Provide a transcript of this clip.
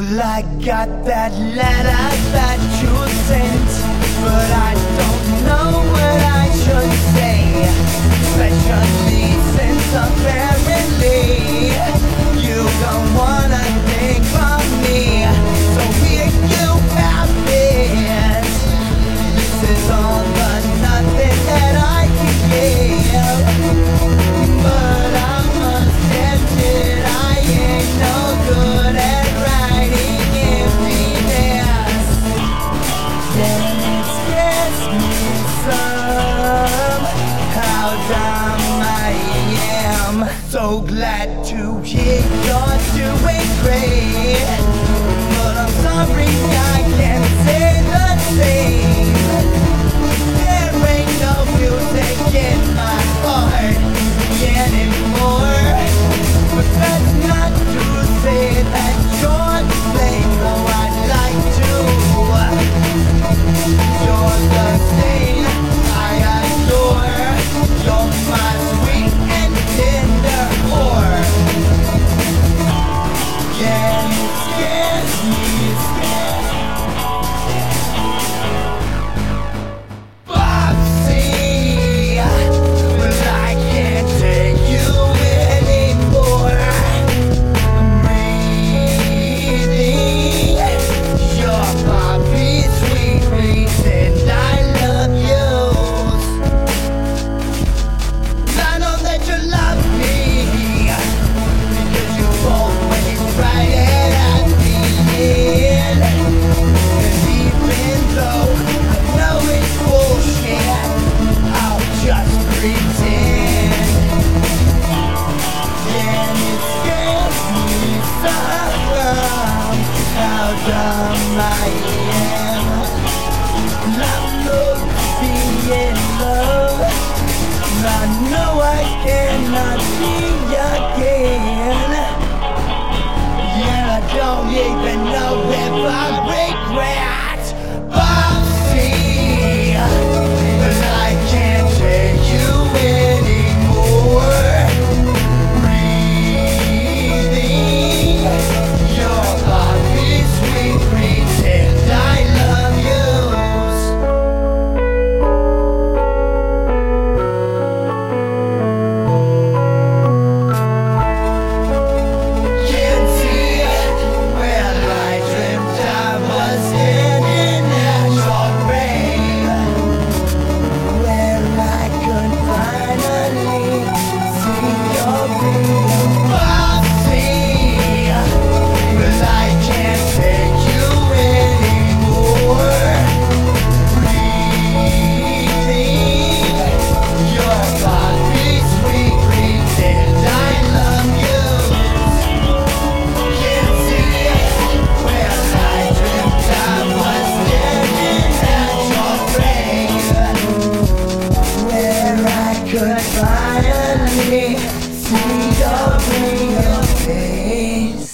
Well, I got that letter that you sent, but I don't know where. I. So glad to hear you're doing great. every day. Finally, see your real face.